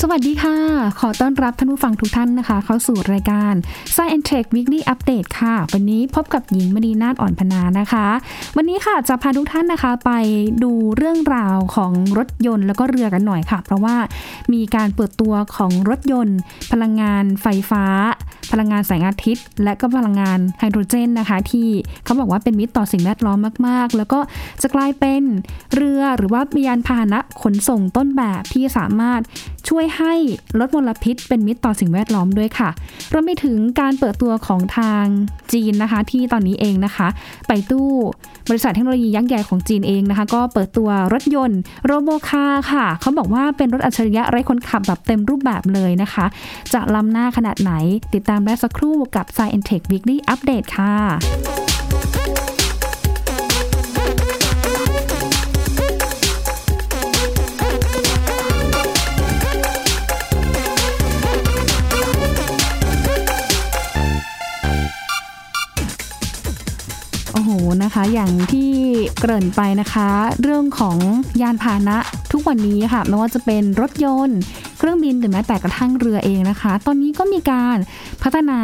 สวัสดีค่ะ ขอต้อนรับท่านผู้ฟังทุกท่านนะคะ เข้าสู่รายการ Science Tech Weekly Update ค่ะ วันนี้พบกับหญิงมณีนาฏอ่อนพนานะคะ วันนี้ค่ะจะพาทุกท่านนะคะ ไปดูเรื่องราวของรถยนต์แล้วก็เรือกันหน่อยค่ะ เพราะว่ามีการเปิดตัวของรถยนต์ พลังงานไฟฟ้า พลังงานแสงอาทิตย์ และก็พลังงานไฮโดรเจนนะคะ ที่เขาบอกว่าเป็นมิตรต่อสิ่งแวดล้อมมาก ๆ แล้วก็จะกลายเป็นเรือหรือว่ายานพาหนะขนส่งต้นแบบที่สามารถช่วยให้ลดมลพิษ เป็นมิตรต่อสิ่งแวดล้อมด้วยค่ะรวมไปถึงการเปิดตัวของทางจีนนะคะ ที่ตอนนี้เองนะคะ ไปตู้บริษัทเทคโนโลยียักษ์ใหญ่ของจีนเองนะคะ ก็เปิดตัวรถยนต์โรโบคาค่ะ เขาบอกว่าเป็นรถอัจฉริยะไร้คนขับแบบเต็มรูปแบบเลยนะคะ จะล้ำหน้าขนาดไหนติดตามได้สักครู่กับ Science Tech Weekly Update ค่ะโอ้โหนะคะอย่างที่เกริ่นไปนะคะ เรื่องของยานพาหนะทุกวันนี้ค่ะไม่ว่าจะเป็นรถยนต์ รื่องบินหรือแม้แต่กระทั่งเรือเองนะคะ ตอนนี้ก็มีการพัฒนา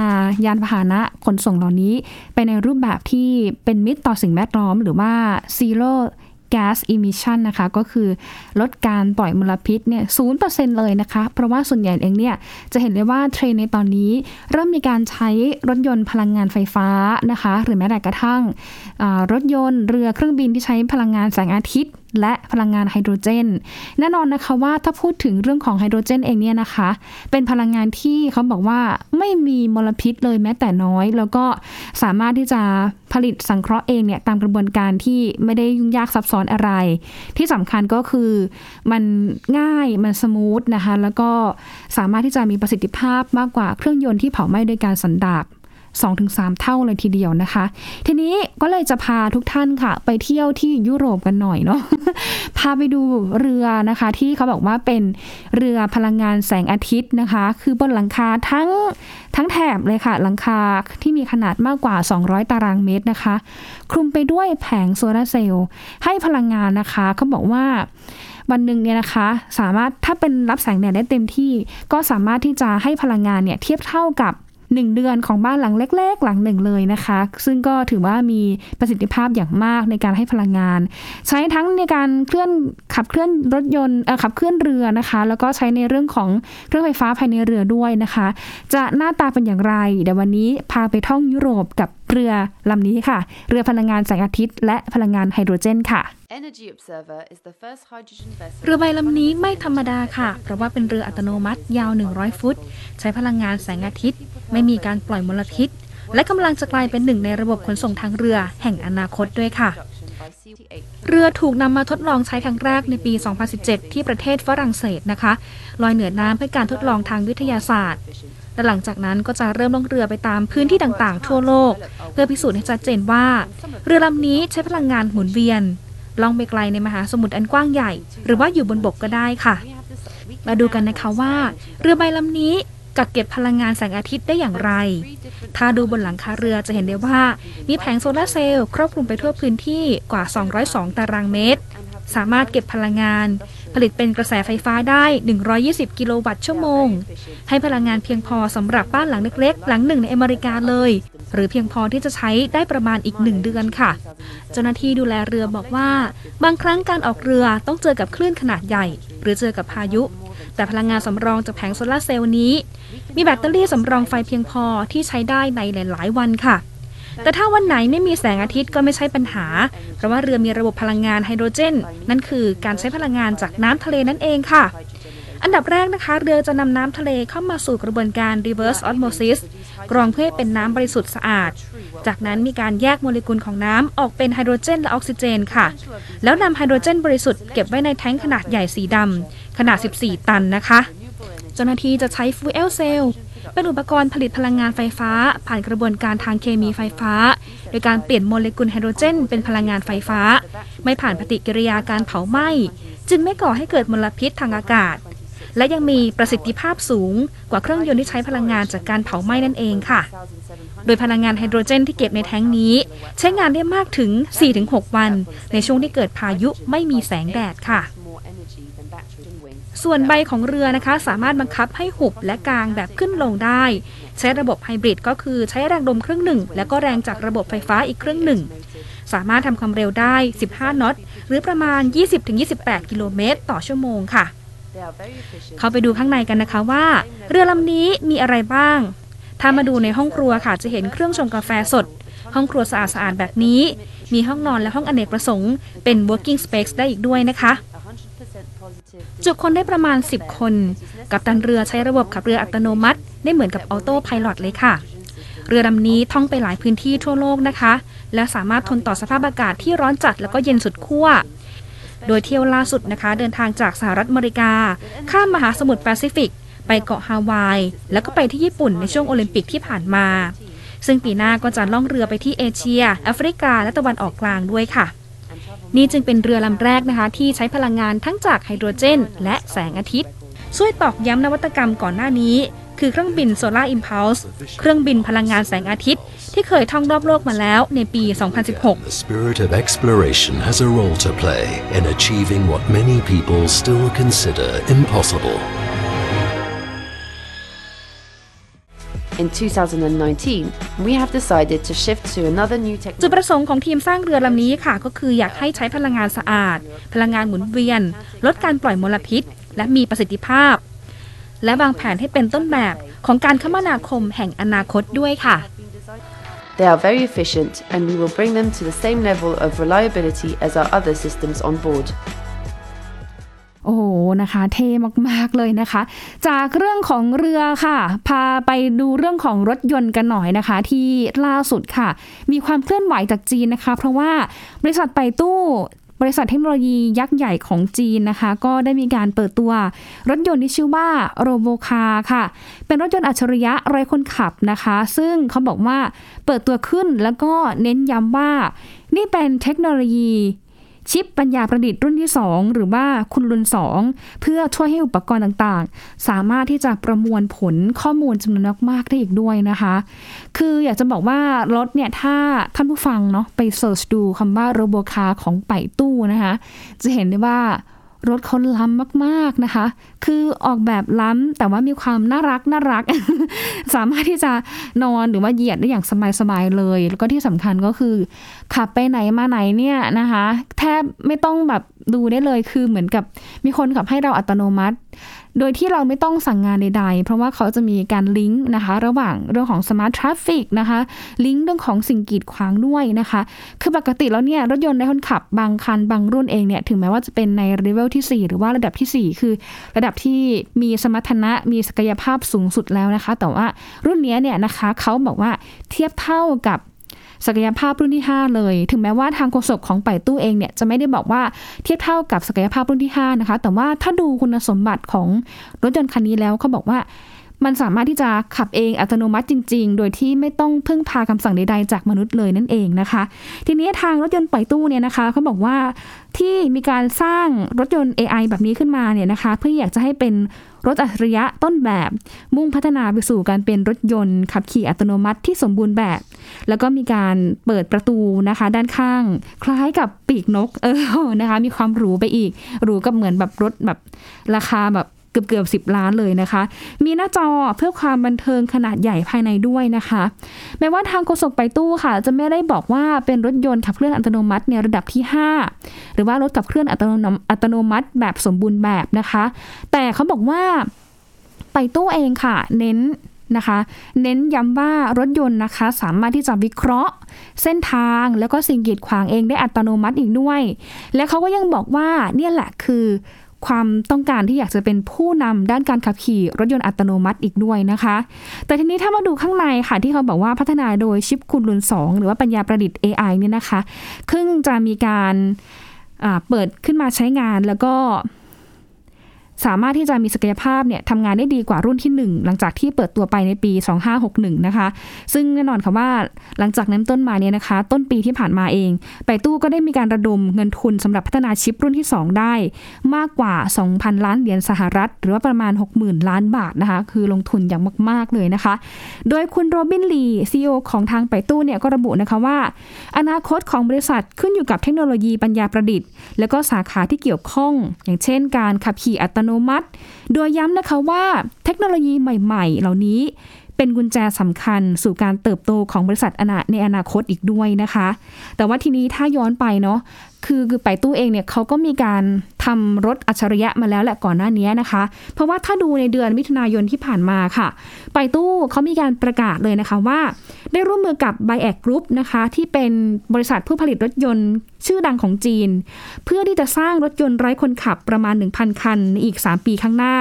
ยานพาหนะขนส่งเหล่านี้ ไปในรูปแบบที่เป็นมิตรต่อสิ่งแวดล้อม หรือว่า zero gas emission นะคะ ก็คือลดการปล่อยมลพิษเนี่ยศูนเปอร์เซ็นเลยนะคะ เพราะว่าส่วนใหญ่เองเนี่ย จะเห็นได้ว่าเทรนในตอนนี้ เริ่มมีการใช้รถยนต์พลังงานไฟฟ้านะคะ หรือแม้แต่กระทั่งรถยนต์เรือเครื่องบินที่ใช้พลังงานแสงอาทิตย์ และพลังงานไฮโดรเจน แน่นอนนะคะว่าถ้าพูดถึงเรื่องของไฮโดรเจนเองเนี่ยนะคะ เป็นพลังงานที่เขาบอกว่าไม่มีมลพิษเลยแม้แต่น้อย แล้วก็สามารถที่จะผลิตสังเคราะห์เองเนี่ยตามกระบวนการที่ไม่ได้ยุ่งยากซับซ้อนอะไร ที่สำคัญก็คือมันง่ายมันสมูทนะคะแล้วก็สามารถที่จะมีประสิทธิภาพมากกว่าเครื่องยนต์ที่เผาไหม้โดยการสันดาบ 2-3 เท่าเลยทีเดียวนะคะ ทีนี้ก็เลยจะพาทุกท่านค่ะ ไปเที่ยวที่ยุโรปกันหน่อยเนาะพาไปดูเรือนะคะ ที่เขาบอกว่าเป็นเรือพลังงานแสงอาทิตย์นะคะ คือบนหลังคาทั้งทั้งแถบเลยค่ะ หลังคาที่มีขนาดมากกว่า 200 ตารางเมตรนะคะ คลุมไปด้วยแผงโซลาเซลล์ให้พลังงานนะคะเขาบอกว่าวันหนึ่งเนี่ยนะคะ สามารถถ้าเป็นรับแสงแดดได้เต็มที่ ก็สามารถที่จะให้พลังงานเนี่ยเทียบเท่ากับ 1 เดือนของบ้านหลังเล็ก ๆ หลังหนึ่งเลยนะคะ ซึ่งก็ถือว่ามีประสิทธิภาพอย่างมากในการให้พลังงาน ใช้ทั้งในการเคลื่อนขับเคลื่อนรถยนต์ขับเคลื่อนเรือนะคะ แล้วก็ใช้ในเรื่องของเครื่องไฟฟ้าภายในเรือด้วยนะคะ จะหน้าตาเป็นอย่างไร เดี๋ยววันนี้พาไปท่องยุโรปกับเรือลำนี้ค่ะ เรือพลังงานแสงอาทิตย์ และพลังงานไฮโดรเจนค่ะ เรือใบลำนี้ไม่ธรรมดาค่ะ เพราะว่าเป็นเรืออัตโนมัติยาว 100 ฟุต ใช้พลังงานแสงอาทิตย์ ไม่มีการปล่อยมลพิษ และกำลังจะกลายเป็นหนึ่งในระบบขนส่งทางเรือแห่งอนาคตด้วยค่ะ เรือถูกนำมาทดลองใช้ครั้งแรกในปี 2017 ที่ประเทศฝรั่งเศสนะคะ ลอยเหนือน้ำเพื่อการทดลองทางวิทยาศาสตร์และหลังจากนั้นก็จะเริ่มล่องเรือไปตามพื้นที่ต่างๆ ทั่วโลก เพื่อพิสูจน์ให้ชัดเจนว่า เรือลำนี้ใช้พลังงานหมุนเวียน ล่องไปไกลในมหาสมุทรอันกว้างใหญ่ หรือว่าอยู่บนบกก็ได้ค่ะ มาดูกันนะคะว่า เรือใบลำนี้กักเก็บพลังงานแสงอาทิตย์ได้อย่างไร ถ้าดูบนหลังคาเรือจะเห็นได้ว่า มีแผงโซลาร์เซลล์ครอบคลุมไปทั่วพื้นที่กว่า 202 ตารางเมตร สามารถเก็บพลังงาน ผลิตเป็นกระแสไฟฟ้าได้ 120 กิโลวัตต์ชั่วโมง ให้พลังงานเพียงพอสำหรับบ้านหลังเล็กๆ หลังหนึ่งในอเมริกาเลย หรือเพียงพอที่จะใช้ได้ประมาณอีกหนึ่งเดือนค่ะ เจ้าหน้าที่ดูแลเรือบอกว่า บางครั้งการออกเรือต้องเจอกับคลื่นขนาดใหญ่ หรือเจอกับพายุ แต่พลังงานสำรองจากแผงโซลาร์เซลล์นี้ มีแบตเตอรี่สำรองไฟเพียงพอที่ใช้ได้ในหลาย ๆ วันค่ะแต่ถ้าวันไหนไม่มีแสงอาทิตย์ก็ไม่ใช่ปัญหา เพราะว่าเรือมีระบบพลังงานไฮโดรเจน นั่นคือการใช้พลังงานจากน้ำทะเลนั่นเองค่ะ อันดับแรกนะคะ เรือจะนำน้ำทะเลเข้ามาสู่กระบวนการ reverse osmosis กรองเพื่อให้เป็นน้ำบริสุทธิ์สะอาด จากนั้นมีการแยกโมเลกุลของน้ำออกเป็นไฮโดรเจนและออกซิเจนค่ะ แล้วนำไฮโดรเจนบริสุทธิ์เก็บไว้ในแท้งขนาดใหญ่สีดำขนาด 14 ตันนะคะ เจ้าหน้าที่จะใช้ฟูเอลเซลล์เป็นอุปกรณ์ผลิตพลังงานไฟฟ้า ผ่านกระบวนการทางเคมีไฟฟ้า โดยการเปลี่ยนโมเลกุลไฮโดรเจน เป็นพลังงานไฟฟ้า ไม่ผ่านปฏิกิริยาการเผาไหม้จึงไม่ก่อให้เกิดมลพิษทางอากาศ และยังมีประสิทธิภาพสูงกว่าเครื่องยนต์ที่ใช้พลังงานจากการเผาไหม้นั่นเองค่ะ โดยพลังงานไฮโดรเจนที่เก็บในแท้งนี้ ใช้งานได้มากถึง 4-6 วัน ในช่วงที่เกิดพายุไม่มีแสงแดดค่ะส่วนใบของเรือนะคะสามารถบังคับให้หุบและกางแบบขึ้นลงได้ ใช้ระบบไฮบริดก็คือใช้แรงลมครื่งหนึ่ง แล้วก็แรงจากระบบไฟฟ้าอีกครื่งหนึ่ง สามารถทำความเร็วได้ 15 น็อต หรือประมาณ 20-28 กิโลเมตรต่อชั่วโมงค่ะ เข้าไปดูข้างในกันนะคะว่า เรือลำนี้มีอะไรบ้าง ถ้ามาดูในห้องครัวค่ะจะเห็นเครื่องชงกาแฟสด ห้องครัวสะอาดสะอาดแบบนี้ มีห้องนอนและห้องอเนกประสงค์เป็น working space ได้อีกด้วยนะคะ จุคนได้ประมาณ 10 คน กัปตันเรือใช้ระบบขับเรืออัตโนมัติ ได้เหมือนกับ autopilot เลยค่ะ เรือลำนี้ท่องไปหลายพื้นที่ทั่วโลกนะคะ และสามารถทนต่อสภาพอากาศที่ร้อนจัดแล้วก็เย็นสุดขั้ว โดยเที่ยวล่าสุดนะคะ เดินทางจากสหรัฐอเมริกา ข้ามมหาสมุทรแปซิฟิก ไปเกาะฮาวาย แล้วก็ไปที่ญี่ปุ่นในช่วงโอลิมปิกที่ผ่านมา ซึ่งปีหน้าก็จะล่องเรือไปที่เอเชีย แอฟริกา และตะวันออกกลางด้วยค่ะ นี่จึงเป็นเรือลำแรกนะคะ ที่ใช้พลังงานทั้งจากไฮโดรเจน และแสงอาทิตย์ ช่วยตอกย้ำนวัตกรรมก่อนหน้านี้ คือเครื่องบิน Solar Impulse เครื่องบินพลังงานแสงอาทิตย์ ที่เคยท่องรอบโลกมาแล้วในปี 2016 The spirit of exploration has a role to play in achieving what many people still consider impossible. In 2019, we have decided to shift to another new จุด technology. ประสงค์ของทีมสร้างเรือลำนี้ค่ะ ก็คืออยากให้ใช้พลังงานสะอาด พลังงานหมุนเวียน ลดการปล่อยมลพิษ และมีประสิทธิภาพ และวางแผนให้เป็นต้นแบบของการคมนาคมแห่งอนาคตด้วยค่ะ They are very efficient, and we will bring them to the same level of reliability as our other systems on board. โอ้โหนะคะ เท่มาก ๆ เลยนะคะ จากเรื่องของเรือค่ะ พาไปดูเรื่องของรถยนต์กันหน่อยนะคะ ที่ล่าสุดค่ะ มีความเคลื่อนไหวจากจีนนะคะ เพราะว่าบริษัทไปตู้ บริษัทเทคโนโลยียักษ์ใหญ่ของจีนนะคะ ก็ได้มีการเปิดตัว รถยนต์ที่ชื่อว่าโรโบคาค่ะ เป็นรถยนต์อัจฉริยะไร้คนขับนะคะ ซึ่งเขาบอกว่าเปิดตัวขึ้นแล้วก็เน้นย้ำว่า นี่เป็นเทคโนโลยี ชิปปัญญาประดิษฐ์รุ่นที่ 2 หรือว่าคุณลุน 2 เพื่อช่วยให้อุปกรณ์ต่างๆ สามารถที่จะประมวลผลข้อมูลจำนวนมากๆได้อีกด้วยนะคะ คืออยากจะบอกว่ารถเนี่ย ถ้าท่านผู้ฟังเนาะไปเสิร์ชดูคำว่าโรโบคาของไปตู้นะคะ จะเห็นได้ว่า รถเขาล้ำมากๆนะคะ คือออกแบบล้ำแต่ว่ามีความน่ารักน่ารัก สามารถที่จะนอนหรือว่าเหยียดได้อย่างสบายๆเลย แล้วก็ที่สำคัญก็คือขับไปไหนมาไหนเนี่ยนะคะ แทบไม่ต้องแบบดูได้เลยคือเหมือนกับมีคนขับให้เราอัตโนมัติโดยที่เราไม่ต้องสั่งงานใดๆ เพราะว่าเขาจะมีการลิงก์นะคะ ระหว่างเรื่องของ Smart Traffic นะคะ ลิงก์เรื่องของสิ่งกีดขวางด้วยนะคะ คือปกติแล้วเนี่ยรถยนต์ในคนขับบางคันบางรุ่นเองเนี่ยถึงแม้ว่าจะเป็นในเลเวลที่ 4 หรือว่าระดับทีสี่ 4 คือ ระดับที่มีสมรรถนะมีศักยภาพสูงสุดแล้วนะคะ แต่ว่ารุ่นนี้เนี่ยนะคะเขาบอกว่าเทียบเท่ากับ ศักยภาพรุ่นที่ 5 เลย ถึงแม้ว่าทางโฆษกของไปตู้เองเนี่ยจะไม่ได้บอกว่าเทียบเท่ากับศักยภาพรุ่นที่ 5 นะคะ แต่ว่าถ้าดูคุณสมบัติของรถยนต์คันนี้แล้วเขาบอกว่ามันสามารถที่จะขับเองอัตโนมัติจริง ๆ โดยที่ไม่ต้องพึ่งพาคำสั่งใดๆจากมนุษย์เลยนั่นเองนะคะ ทีนี้ทางรถยนต์ปล่อยตู้เนี่ยนะคะเขาบอกว่าที่มีการสร้างรถยนต์ AI แบบนี้ขึ้นมาเนี่ยนะคะ เพื่ออยากจะให้เป็น รถอัจฉริยะต้นแบบ มุ่งพัฒนาไปสู่การเป็นรถยนต์ ขับขี่อัตโนมัติที่สมบูรณ์แบบ แล้วก็มีการเปิดประตูนะคะ ด้านข้าง คล้ายกับปีกนกเออนะคะ มีความหรูไปอีกหรูกับเหมือนแบบรถแบบราคาแบบ เกือบเกือบสิบล้านเลยนะคะ มีหน้าจอเพื่อความบันเทิงขนาดใหญ่ภายในด้วยนะคะ แม้ว่าทางโฆษกไปตู้ค่ะ จะไม่ได้บอกว่าเป็นรถยนต์ขับเคลื่อนอัตโนมัติในระดับที่ 5 หรือว่ารถขับเคลื่อนอัตโนมัติอัตโนมัติแบบสมบูรณ์แบบนะคะ แต่เขาบอกว่าไปตู้เองค่ะ เน้นนะคะ เน้นย้ำว่ารถยนต์นะคะ สามารถที่จะวิเคราะห์ เส้นทางแล้วก็สิ่งกีดขวางเองได้อัตโนมัติอีกด้วย และเขาก็ยังบอกว่าเนี่ยแหละคือ ความต้องการที่อยากจะเป็นผู้นำด้านการขับขี่รถยนต์อัตโนมัติอีกด้วยนะคะ แต่ทีนี้ถ้ามาดูข้างในค่ะ ที่เขาบอกว่าพัฒนาโดยชิปคุณลุน 2 หรือว่าปัญญาประดิษฐ์ AI เนี่ยนะคะครึ่งจะมีการเปิดขึ้นมาใช้งานแล้วก็ สามารถที่จะมีศักยภาพเนี่ยทำงานได้ดีกว่ารุ่นที่ 1 หลังจากที่เปิดตัวไปในปี 2561 นะคะ ซึ่งแน่นอนค่ะว่าหลังจากนั้นต้นมาเนี่ยนะคะ ต้นปีที่ผ่านมาเอง ไปตู้ก็ได้มีการระดมเงินทุนสำหรับพัฒนาชิปรุ่นที่ 2 ได้ มากกว่า 2,000 ล้านเหรียญสหรัฐ หรือว่าประมาณ 60,000 ล้านบาทนะคะ คือลงทุนอย่างมาก ๆ เลยนะคะ โดยคุณโรบินลีซีอของทางไปตู้เนี่ยก็ระบุนะคะว่า อนาคตของบริษัทขึ้นอยู่กับเทคโนโลยีปัญญาประดิษฐ์ แล้วก็สาขาที่เกี่ยวข้อง อย่างเช่น การขับขี่อัตโนมัติ โดยย้ำนะคะว่าเทคโนโลยีใหม่ ๆ เหล่านี้ เป็นกุญแจสำคัญสู่การเติบโตของบริษัทอนาในอนาคตอีกด้วยนะคะ แต่ว่าทีนี้ถ้าย้อนไปเนาะคือคือไปตู้เองเนี่ยเขาก็มีการทำรถอัจฉริยะมาแล้วแหละก่อนหน้านี้นะคะ เพราะว่าถ้าดูในเดือนมิถุนายนที่ผ่านมาค่ะ ไปตู้เขามีการประกาศเลยนะคะว่า ได้ร่วมมือกับ b บแอกกรุ๊ปนะคะที่เป็นบริษัทผู้ผลิตรถยนต์ชื่อดังของจีน เพื่อที่จะสร้างรถยนต์ไร้คนขับประมาณ 1,000 คันในอีก 3 ปีข้างหน้า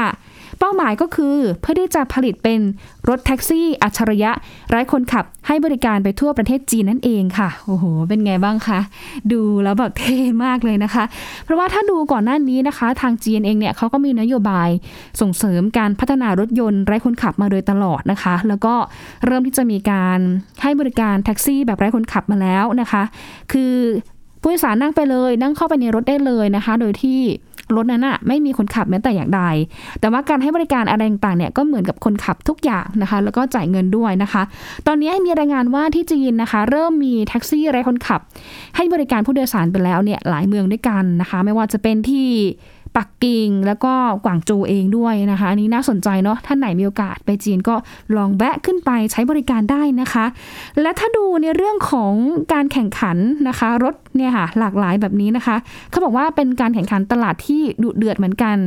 เป้าหมายก็คือเพื่อที่จะผลิตเป็นรถแท็กซี่ อัจฉริยะ ไร้คนขับให้บริการไปทั่วประเทศจีนนั่นเองค่ะ โอ้โห เป็นไงบ้างคะ ดูแล้วแบบเท่มากเลยนะคะ เพราะว่าถ้าดูก่อนหน้านี้นะคะ ทางจีนเองเนี่ยเขาก็มีนโยบายส่งเสริมการพัฒนารถยนต์ไร้คนขับมาโดยตลอดนะคะ แล้วก็เริ่มที่จะมีการให้บริการแท็กซี่แบบไร้คนขับมาแล้วนะคะ คือผู้โดยสารนั่งไปเลย นั่งเข้าไปในรถได้เลยนะคะ โดยที่ รถนั้นอะไม่มีคนขับแม้แต่อย่างใด แต่ว่าการให้บริการอะไรต่างๆเนี่ยก็เหมือนกับคนขับทุกอย่างนะคะ แล้วก็จ่ายเงินด้วยนะคะ ตอนนี้มีรายงานว่าที่จีนนะคะ เริ่มมีแท็กซี่ไร้คนขับ ให้บริการผู้โดยสารไปแล้วเนี่ยหลายเมืองด้วยกันนะคะ ไม่ว่าจะเป็นที่ ปักกิ่งแล้วก็กวางโจวเองด้วยนะคะ อันนี้น่าสนใจเนาะท่านไหนมีโอกาสไปจีนก็ลองแวะขึ้นไปใช้บริการได้นะคะ และถ้าดูในเรื่องของการแข่งขันนะคะ รถเนี่ยค่ะหลากหลายแบบนี้นะคะ เขาบอกว่าเป็นการแข่งขันตลาดที่ดุเดือดเหมือนกัน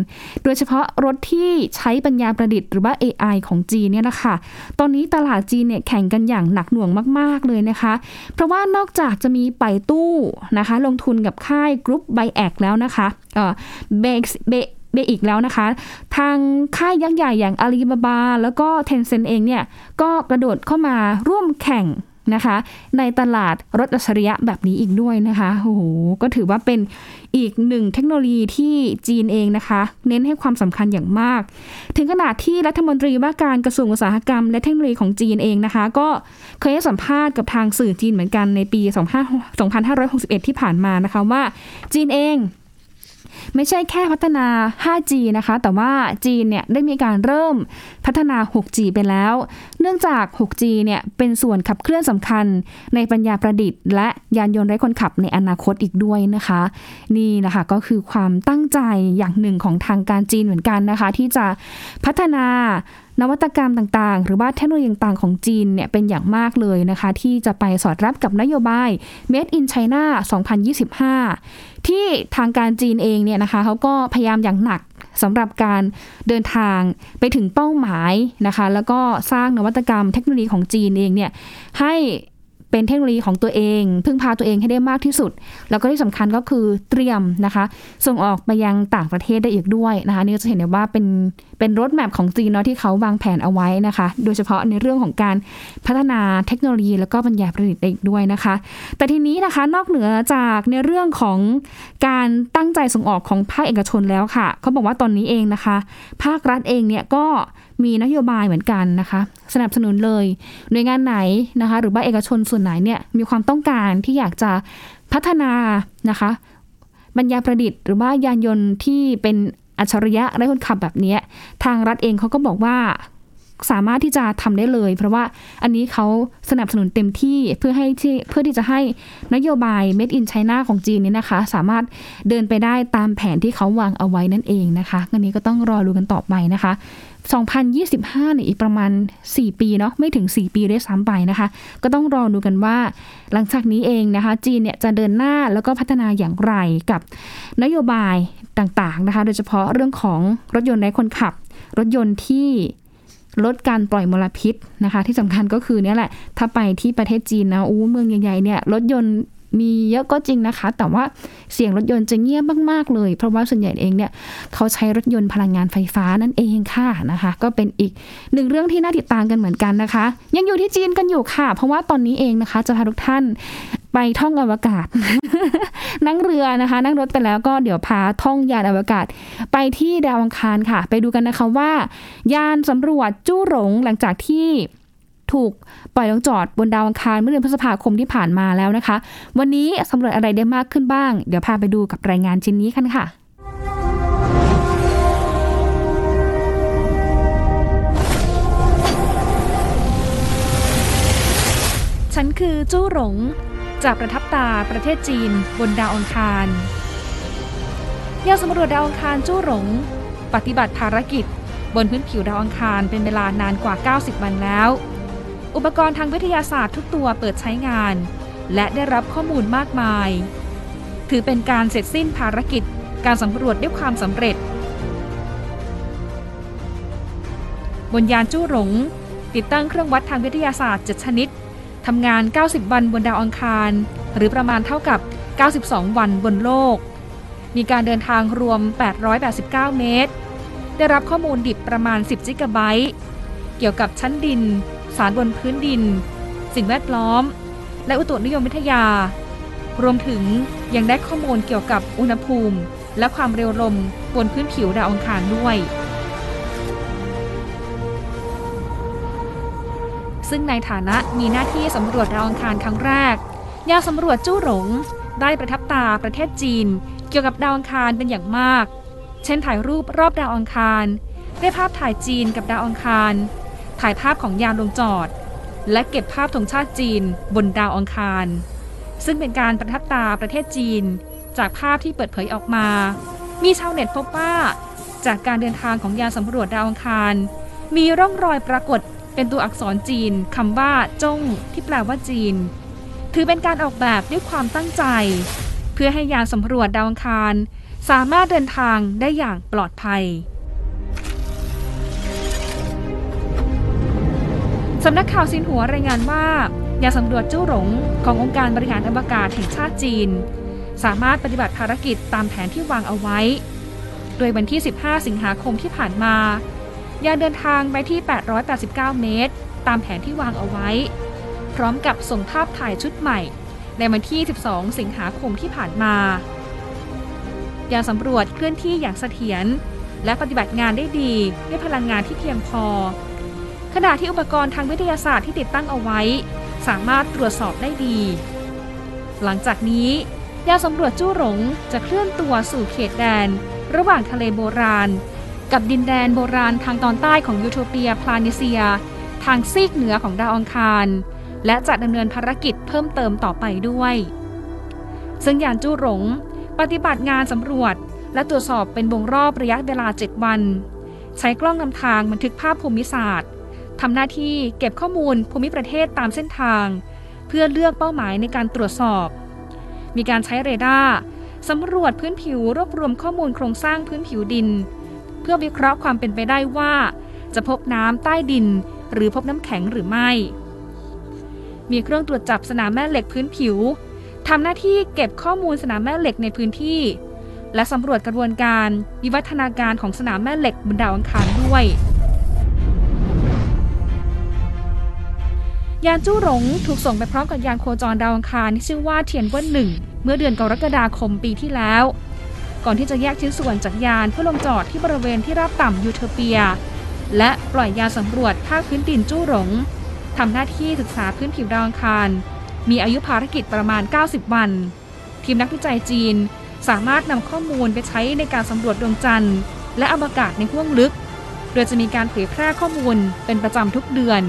โดยเฉพาะรถที่ใช้ปัญญาประดิษฐ์หรือว่า AI ของจีนเนี่ยนะคะตอนนี้ตลาดจีนเนี่ยแข่งกันอย่างหนักหน่วงมาก ๆเลยนะคะ เพราะว่านอกจากจะมีไปตู้นะคะ ลงทุนกับค่ายกรุ๊ปไบแอกแล้วนะคะ เอ่อเบกเบอีกแล้วนะคะ ทางค่ายยักษ์ใหญ่อย่างอาลีบาบา แล้วก็เทนเซนเองเนี่ยก็กระโดดเข้ามาร่วมแข่งนะคะ ในตลาดรถอัจฉริยะแบบนี้อีกด้วยนะคะโอ้โหก็ถือว่าเป็นอีกหนึ่งเทคโนโลยีที่จีนเองนะคะ เน้นให้ความสำคัญอย่างมาก ถึงขนาดที่รัฐมนตรีว่าการกระทรวงอุตสาหกรรม และเทคโนโลยีของจีนเองนะคะ ก็เคยให้สัมภาษณ์กับทางสื่อจีนเหมือนกันในปี 2561 ที่ผ่านมานะคะว่าจีนเอง ไม่ใช่แค่พัฒนา 5G นะคะ แต่ว่าจีนเนี่ยได้มีการเริ่มพัฒนา 6G ไปแล้ว เนื่องจาก 6G เนี่ยเป็นส่วนขับเคลื่อนสำคัญในปัญญาประดิษฐ์ และยานยนต์ไร้คนขับในอนาคตอีกด้วยนะคะ นี่นะคะก็คือความตั้งใจอย่างหนึ่งของทางการจีนเหมือนกันนะคะ ที่จะพัฒนา นวัตกรรมต่างๆ หรือว่าเทคโนโลยีต่างๆของจีนเนี่ยเป็นอย่างมากเลยนะคะ ที่จะไปสอดรับกับนโยบาย Made in China 2025 ที่ทางการจีนเองเนี่ยนะคะเขาก็พยายามอย่างหนักสำหรับการเดินทางไปถึงเป้าหมายนะคะ แล้วก็สร้างนวัตกรรมเทคโนโลยีของจีนเองเนี่ยให้ เป็นเทคโนโลยีของตัวเอง พึ่งพาตัวเองให้ได้มากที่สุด แล้วก็ที่สำคัญก็คือเตรียมนะคะ ส่งออกไปยังต่างประเทศได้อีกด้วยนะคะนี่ก็จะเห็นได้ว่าเป็นเป็นรถแมพของจีนเนาะที่เขาวางแผนเอาไว้นะคะ โดยเฉพาะในเรื่องของการพัฒนาเทคโนโลยี แล้วก็ปัญญาประดิษฐ์อีกด้วยนะคะ แต่ทีนี้นะคะนอกเหนือจากในเรื่องของการตั้งใจส่งออกของภาคเอกชนแล้วค่ะเขาบอกว่าตอนนี้เองนะคะ ภาครัฐเองเนี่ยก็ มีนโยบายเหมือนกันนะคะ สนับสนุนเลยหน่วยงานไหนนะคะ หรือว่าเอกชนส่วนไหนเนี่ยมีความต้องการที่อยากจะพัฒนานะคะปัญญาประดิษฐ์หรือว่ายานยนต์ที่เป็นอัจฉริยะไร้คนขับแบบนี้ทางรัฐเองเขาก็บอกว่าสามารถที่จะทำได้เลย เพราะว่าอันนี้เขาสนับสนุนเต็มที่เพื่อให้ที่เพื่อที่จะให้นโยบาย Made in China ของจีนนี้นะคะ สามารถเดินไปได้ตามแผนที่เขาวางเอาไว้นั่นเองนะคะอันนี้ก็ต้องรอดูกันต่อไปนะคะ 2025เนี่ยอีกประมาณ 4 ปีเนาะไม่ถึง 4 ปีได้ซ้ำไปนะคะ ก็ต้องรอดูกันว่า หลังจากนี้เองนะคะ จีนเนี่ยจะเดินหน้าแล้วก็พัฒนาอย่างไรกับนโยบายต่างๆนะคะ โดยเฉพาะเรื่องของรถยนต์ไร้คนขับ รถยนต์ที่ลดการปล่อยมลพิษนะคะ ที่สำคัญก็คือเนี่ยแหละ ถ้าไปที่ประเทศจีนนะอู้เมืองใหญ่ๆเนี่ยรถยนต์ มีเยอะก็จริงนะคะ แต่ว่าเสียงรถยนต์จะเงียบมากๆเลย เพราะว่าส่วนใหญ่เองเนี่ยเขาใช้รถยนต์พลังงานไฟฟ้านั่นเองค่ะนะคะ ก็เป็นอีกหนึ่งเรื่องที่น่าติดตามกันเหมือนกันนะคะ ยังอยู่ที่จีนกันอยู่ค่ะ เพราะว่าตอนนี้เองนะคะ จะพาทุกท่านไปท่องอวกาศ นั่งเรือนะคะ นั่งรถไปแล้วก็เดี๋ยวพาท่องยานอวกาศ ไปที่ดาวอังคารค่ะ ไปดูกันนะคะว่า ยานสำรวจจู้หลงหลังจากที่ ถูกปล่อยลงจอดบนดาวอังคารเมื่อเดือนพฤษภาคมที่ผ่านมาแล้วนะคะ วันนี้สำรวจอะไรได้มากขึ้นบ้าง เดี๋ยวพาไปดูกับรายงานชิ้นนี้กันค่ะฉันคือจู้หลง จากประทับตาประเทศจีนบนดาวอังคารยาสำรวจดาวอังคารจู้หลง ปฏิบัติภารกิจ บนพื้นผิวดาวอังคารเป็นเวลานานกว่า 90 วันแล้ว อุปกรณ์ทางวิทยาศาสตร์ทุกตัวเปิดใช้งาน และได้รับข้อมูลมากมาย ถือเป็นการเสร็จสิ้นภารกิจ การสำรวจด้วยความสำเร็จ บนยานจู้หลง ติดตั้งเครื่องวัดทางวิทยาศาสตร์7ชนิดทำงาน 90 วันบนดาวอังคาร หรือประมาณเท่ากับ 92 วันบนโลก มีการเดินทางรวม 889 เมตร ได้รับข้อมูลดิบประมาณ 10 จิกะไบต์ เกี่ยวกับชั้นดิน สารบนพื้นดิน สิ่งแวดล้อม และอุตุนิยมวิทยา รวมถึงยังได้ข้อมูลเกี่ยวกับอุณหภูมิ และความเร็วลมบนพื้นผิวดาวอังคารด้วย ซึ่งในฐานะมีหน้าที่สำรวจดาวอังคารครั้งแรกยาสำรวจจู้หลงได้ประทับตาประเทศจีน เกี่ยวกับดาวอังคารเป็นอย่างมาก เช่นถ่ายรูปรอบดาวอังคาร ได้ภาพถ่ายจีนกับดาวอังคาร ถ่ายภาพของยานลงจอด และเก็บภาพธงชาติจีนบนดาวอังคาร ซึ่งเป็นการประทับตาประเทศจีน จากภาพที่เปิดเผยออกมา มีชาวเน็ตพบว่าจากการเดินทางของยานสำรวจดาวอังคาร มีร่องรอยปรากฏเป็นตัวอักษรจีนคำว่าจงที่แปลว่าจีน ถือเป็นการออกแบบด้วยความตั้งใจ เพื่อให้ยานสำรวจดาวอังคาร สามารถเดินทางได้อย่างปลอดภัย สำนักข่าวซินหัวรายงานว่ายานสำรวจจู้หลงขององค์การบริหารอวกาศแห่งชาติจีน สามารถปฏิบัติภารกิจตามแผนที่วางเอาไว้ โดยวันที่ 15 สิงหาคมที่ผ่านมายานเดินทางไปที่ 889 เมตร ตามแผนที่วางเอาไว้ พร้อมกับส่งภาพถ่ายชุดใหม่ ในวันที่ 12 สิงหาคมที่ผ่านมายานสำรวจเคลื่อนที่อย่างเสถียรและปฏิบัติงานได้ดีด้วยพลังงานที่เพียงพอ ขณะที่อุปกรณ์ทางวิทยาศาสตร์ที่ติดตั้งเอาไว้ สามารถตรวจสอบได้ดี หลังจากนี้ ยานสำรวจจู้หลงจะเคลื่อนตัวสู่เขตแดน ระหว่างทะเลโบราณ กับดินแดนโบราณทางตอนใต้ของยูโทเปียพลานิเซีย ทางซีกเหนือของดาวอังคาร และจะดำเนินภารกิจเพิ่มเติมต่อไปด้วย ซึ่งยานจู้หลงปฏิบัติงานสำรวจ และตรวจสอบเป็นวงรอบระยะเวลา 7 วัน ใช้กล้องนำทางบันทึกภาพภูมิศาสตร์ ทำหน้าที่เก็บข้อมูลภูมิประเทศตามเส้นทาง เพื่อเลือกเป้าหมายในการตรวจสอบ มีการใช้เรดาร์สำรวจพื้นผิวรวบรวมข้อมูลโครงสร้างพื้นผิวดิน เพื่อวิเคราะห์ความเป็นไปได้ว่า จะพบน้ำใต้ดิน หรือพบน้ำแข็งหรือไม่ มีเครื่องตรวจจับสนามแม่เหล็กพื้นผิวทำหน้าที่เก็บข้อมูลสนามแม่เหล็กในพื้นที่ และสำรวจกระบวนการวิวัฒนาการของสนามแม่เหล็กบนดาวอังคารด้วย ยานจู้หลงถูกส่งไปพร้อมกับยานโคจรดาวอังคารที่ชื่อว่าเทียนเบิ้ลหนึ่งเมื่อเดือนกรกฎาคมปีที่แล้ว ก่อนที่จะแยกชิ้นส่วนจากยานเพื่อลงจอดที่บริเวณที่ราบต่ำยูเทเปีย และปล่อยยานสำรวจภาคพื้นดินจู้หลงทำหน้าที่ศึกษาพื้นผิวดาวอังคาร มีอายุภารกิจประมาณ 90 วัน ทีมนักวิจัยจีนสามารถนำข้อมูลไปใช้ในการสำรวจดวงจันทร์ และอวกาศในห้วงลึก โดยจะมีการเผยแพร่ข้อมูลเป็นประจำทุกเดือน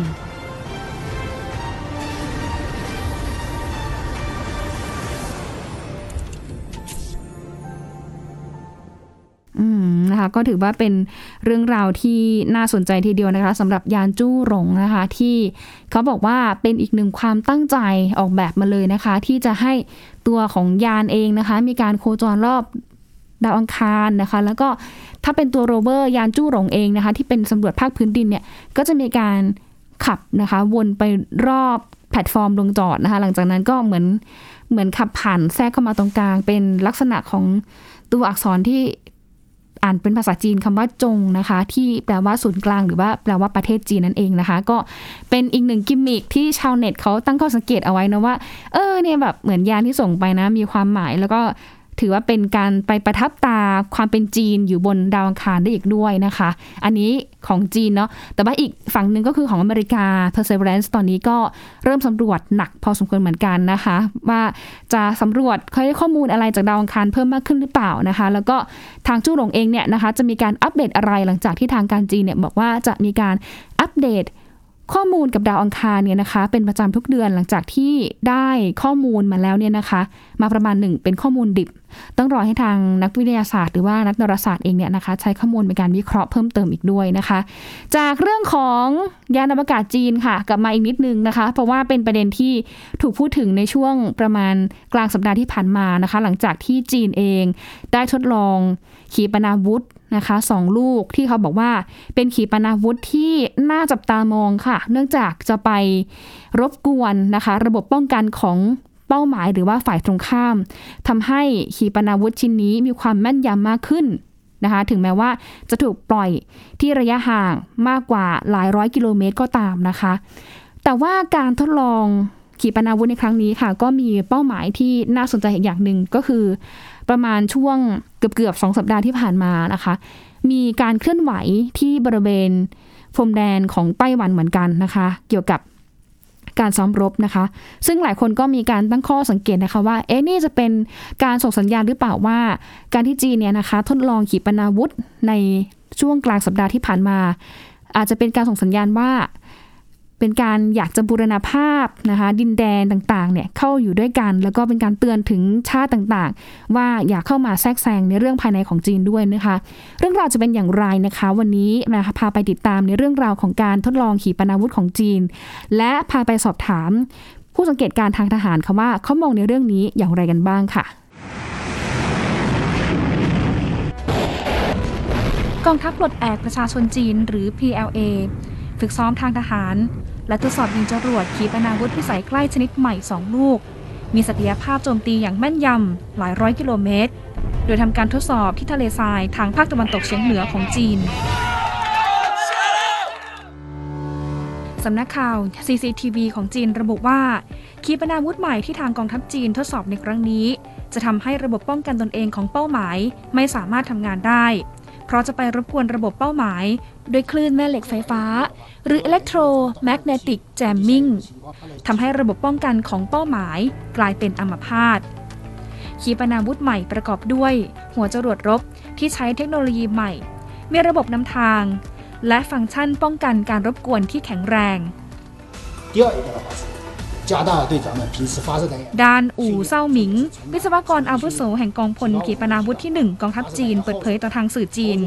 นะคะก็ถือว่าเป็นเรื่องราวที่น่าสนใจทีเดียวนะคะสำหรับยานจู้หลงนะคะ ที่เขาบอกว่าเป็นอีกหนึ่งความตั้งใจออกแบบมาเลยนะคะ ที่จะให้ตัวของยานเองนะคะ มีการโคจรรอบดาวอังคารนะคะ แล้วก็ถ้าเป็นตัวโรเวอร์ยานจู้หลงเองนะคะ ที่เป็นสำรวจภาคพื้นดินเนี่ยก็จะมีการขับนะคะ วนไปรอบแพลตฟอร์มลงจอดนะคะ หลังจากนั้นก็เหมือนเหมือนขับผ่านแทรกเข้ามาตรงกลาง เป็นลักษณะของตัวอักษรที่ อ่านเป็นภาษาจีนคำว่าจงนะคะ ที่แปลว่าศูนย์กลางหรือว่าแปลว่าประเทศจีนนั่นเองนะคะ ก็เป็นอีกหนึ่งกิมมิคที่ชาวเน็ตเขาตั้งข้อสังเกตเอาไว้นะว่า เออเนี่ยแบบเหมือนยานที่ส่งไปนะมีความหมายแล้วก็ ถือว่าเป็นการไปประทับตาความเป็นจีนอยู่บนดาวอังคารได้อีกด้วยนะคะ อันนี้ของจีนเนาะ แต่ว่าอีกฝั่งหนึ่งก็คือของอเมริกา Perseverance ตอนนี้ก็เริ่มสำรวจหนักพอสมควรเหมือนกันนะคะ ว่าจะสำรวจข้อมูลอะไรจากดาวอังคารเพิ่มมากขึ้นหรือเปล่านะคะ แล้วก็ทางจู้หลงเองเนี่ยนะคะจะมีการอัปเดตอะไรหลังจากที่ทางการจีนเนี่ยบอกว่าจะมีการอัปเดตข้อมูลกับดาวอังคารเนี่ยนะคะ เป็นประจำทุกเดือนหลังจากที่ได้ข้อมูลมาแล้วเนี่ยนะคะ มาประมาณหนึ่งเป็นข้อมูลดิบ ต้องรอให้ทางนักวิทยาศาสตร์หรือว่านักดาราศาสตร์เองเนี่ยนะคะใช้ข้อมูลในการวิเคราะห์เพิ่มเติมอีกด้วยนะคะ จากเรื่องของยานอวกาศจีนค่ะ กลับมาอีกนิดนึงนะคะ เพราะว่าเป็นประเด็นที่ถูกพูดถึงในช่วงประมาณกลางสัปดาห์ที่ผ่านมานะคะ หลังจากที่จีนเองได้ทดลองขีปนาวุธนะคะสองลูกที่เขาบอกว่าเป็นขีปนาวุธที่น่าจับตามองค่ะ เนื่องจากจะไปรบกวนนะคะ ระบบป้องกันของ เป้าหมายหรือว่าฝ่ายตรงข้ามทำให้ขีปนาวุธชิ้นนี้มีความแม่นยำมากขึ้นนะคะถึงแม้ว่าจะถูกปล่อยที่ระยะห่างมากกว่าหลายร้อยกิโลเมตรก็ตามนะคะ แต่ว่าการทดลองขีปนาวุธในครั้งนี้ค่ะ ก็มีเป้าหมายที่น่าสนใจอีกอย่างหนึ่งก็คือ ประมาณช่วงเกือบเกือบสองสัปดาห์ที่ผ่านมานะคะ มีการเคลื่อนไหวที่บริเวณพรมแดนของไต้หวันเหมือนกันนะคะ เกี่ยวกับ การซ้อมรบนะคะ ซึ่งหลายคนก็มีการตั้งข้อสังเกตนะคะว่า เอ๊ะนี่จะเป็นการส่งสัญญาณหรือเปล่าว่า การที่จีนเนี่ยนะคะทดลองขีปนาวุธในช่วงกลางสัปดาห์ที่ผ่านมา อาจจะเป็นการส่งสัญญาณว่า เป็นการอยากจะบูรณาภาพนะคะดินแดนต่างๆเนี่ยเข้าอยู่ด้วยกัน แล้วก็เป็นการเตือนถึงชาติต่างๆ ว่าอยากเข้ามาแทรกแซงในเรื่องภายในของจีนด้วยนะคะ เรื่องราวจะเป็นอย่างไรนะคะ วันนี้นะคะพาไปติดตามในเรื่องราวของการทดลองขีปนาวุธของจีน และพาไปสอบถาม ผู้สังเกตการทางทหารค่ะว่าเขามองในเรื่องนี้อย่างไรกันบ้างค่ะกองทัพปลดแอกประชาชนจีนหรือ PLA ฝึกซ้อมทางทหาร และทดสอบยิงจรวดขีปนาวุธพิสัยใกล้ชนิดใหม่ 2 ลูก มีศักยภาพโจมตีอย่างแม่นยำหลายร้อยกิโลเมตร โดยทำการทดสอบที่ทะเลทรายทางภาคตะวันตกเฉียงเหนือของจีนสำนักข่าว CCTV ของจีนระบุว่า ขีปนาวุธใหม่ที่ทางกองทัพจีนทดสอบในครั้งนี้ จะทำให้ระบบป้องกันตนเองของเป้าหมายไม่สามารถทำงานได้ เพราะจะไปรบกวนระบบเป้าหมาย ด้วยคลื่นแม่เหล็กไฟฟ้า หรือ electromagnetic jamming ทำให้ระบบป้องกันของเป้าหมาย กลายเป็นอัมพาตขีปนาวุธใหม่ประกอบด้วย หัวจรวดรบที่ใช้เทคโนโลยีใหม่ มีระบบนำทาง และฟังก์ชันป้องกันการรบกวนที่แข็งแรงเยอะ ด้านอู่เซาหมิง วิศวกรอาวุโสแห่งกองพลขีปนาวุธที่ 1 กองทัพจีนเปิดเผยต่อทางสื่อจีน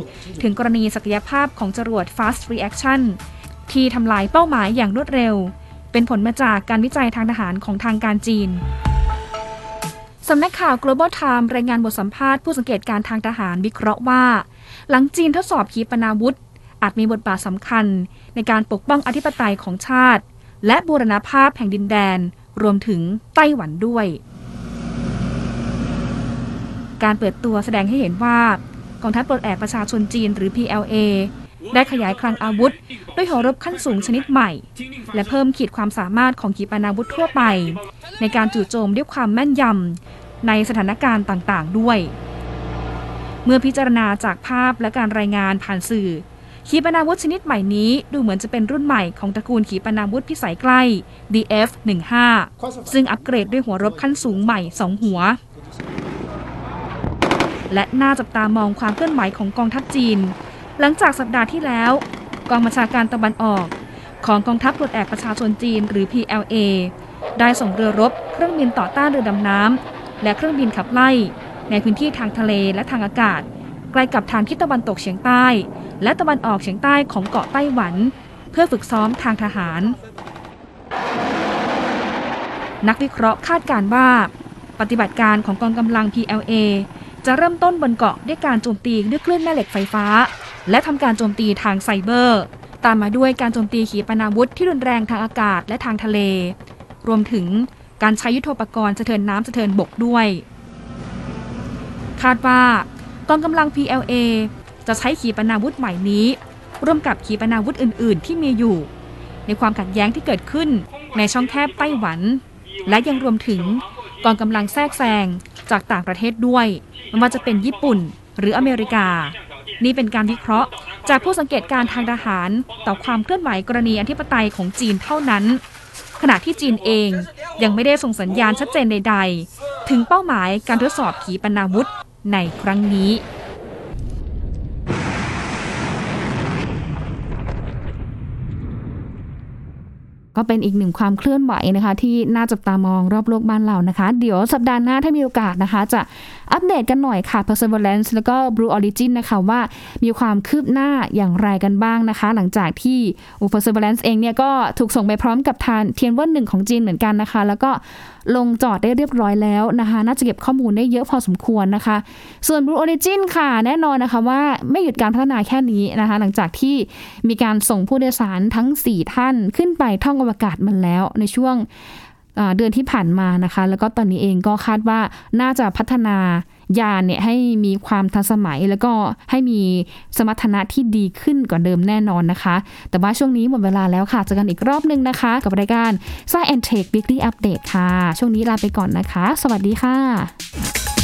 ถึงกรณีศักยภาพของจรวด Fast Reaction ที่ทำลายเป้าหมายอย่างรวดเร็ว เป็นผลมาจากการวิจัยทางทหารของทางการจีนสำนักข่าว Global Time รายงานบทสัมภาษณ์ผู้สังเกตการทางทหารวิเคราะห์ว่า หลังจีนทดสอบขีปนาวุธ อาจมีบทบาทสำคัญในการปกป้องอธิปไตยของชาติ และบูรณภาพแห่งดินแดน รวมถึงไต้หวันด้วย การเปิดตัวแสดงให้เห็นว่ากองทัพปลดแอกประชาชนจีนหรือ PLA ได้ขยายคลังอาวุธ ด้วยหัวรบขั้นสูงชนิดใหม่ และเพิ่มขีดความสามารถของขีปนาวุธทั่วไป ในการจู่โจมด้วยความแม่นยำในสถานการณ์ต่างๆ ด้วย เมื่อพิจารณาจากภาพและการรายงานผ่านสื่อ ขีปนาวุธชนิดใหม่นี้ดูเหมือนจะเป็นรุ่นใหม่ของตระกูลขีปนาวุธพิสัยใกล้ DF-15 ซึ่งอัปเกรดด้วยหัวรบขั้นสูงใหม่ 2 หัว และน่าจับตามองความเคลื่อนไหวของกองทัพจีน หลังจากสัปดาห์ที่แล้ว กองบัญชาการตะวันออก ของกองทัพปลดแอกประชาชนจีนหรือ PLA ได้ส่งเรือรบ เครื่องบินต่อต้านเรือดำน้ำและเครื่องบินขับไล่ ในพื้นที่ทางทะเลและทางอากาศ ใกล้กับทางทิศตะวันตกเฉียงใต้ และตะวันออกเฉียงใต้ของเกาะไต้หวัน เพื่อฝึกซ้อมทางทหาร นักวิเคราะห์คาดการ์ว่า ปฏิบัติการของกองกำลัง PLA จะเริ่มต้นบนเกาะด้วยการโจมตีด้วยคลื่นแม่เหล็กไฟฟ้า และทำการโจมตีทางไซเบอร์ ตามมาด้วยการโจมตีขีปนาวุธที่รุนแรงทางอากาศและทางทะเล รวมถึงการใช้ยุทโธปกรณ์สะเทินน้ำสะเทินบกด้วย คาดว่ากองกำลัง PLA จะใช้ขีปนาวุธใหม่นี้ ร่วมกับขีปนาวุธอื่น ๆ ที่มีอยู่ ในความขัดแย้งที่เกิดขึ้นในช่องแคบไต้หวัน และยังรวมถึงกองกำลังแทรกแซงจากต่างประเทศด้วยไม่ว่าจะเป็นญี่ปุ่นหรืออเมริกา นี่เป็นการวิเคราะห์ จากผู้สังเกตการทางทหาร ต่อความเคลื่อนไหวกรณีอธิปไตยของจีนเท่านั้น ขณะที่จีนเองยังไม่ได้ส่งสัญญาณชัดเจนใด ๆ ถึงเป้าหมายการทดสอบขีปนาวุธในครั้งนี้ ก็เป็นอีกหนึ่งความเคลื่อนไหวนะคะ ที่น่าจับตามองรอบโลกบ้านเรานะคะ เดี๋ยวสัปดาห์หน้าถ้ามีโอกาสนะคะ จะอัปเดตกันหน่อยค่ะ Perseverance แล้วก็ Blue Origin นะคะว่ามีความคืบหน้าอย่างไรกันบ้างนะคะ หลังจากที่อุ Perseverance เองเนี่ยก็ถูกส่งไปพร้อมกับทางเทียนเวิ่นหนึ่งของจีนเหมือนกันนะคะ แล้วก็ ลงจอดได้เรียบร้อยแล้วนะคะ น่าจะเก็บข้อมูลได้เยอะพอสมควรนะคะ ส่วน Blue Origin ค่ะ แน่นอนนะคะว่าไม่หยุดการพัฒนาแค่นี้นะคะ หลังจากที่มีการส่งผู้โดยสารทั้ง 4 ท่านขึ้นไปท่องอวกาศมันแล้วในช่วง เดือนที่ผ่านมานะคะ แล้วก็ตอนนี้เองก็คาดว่าน่าจะพัฒนายานเนี่ยให้มีความทันสมัยแล้วก็ให้มีสมรรถนะที่ดีขึ้นกว่าเดิมแน่นอนนะคะ แต่ว่าช่วงนี้หมดเวลาแล้วค่ะเจอกันอีกรอบหนึ่งนะคะ กับรายการ Science and Tech Weekly Update ค่ะ ช่วงนี้ลาไปก่อนนะคะ สวัสดีค่ะ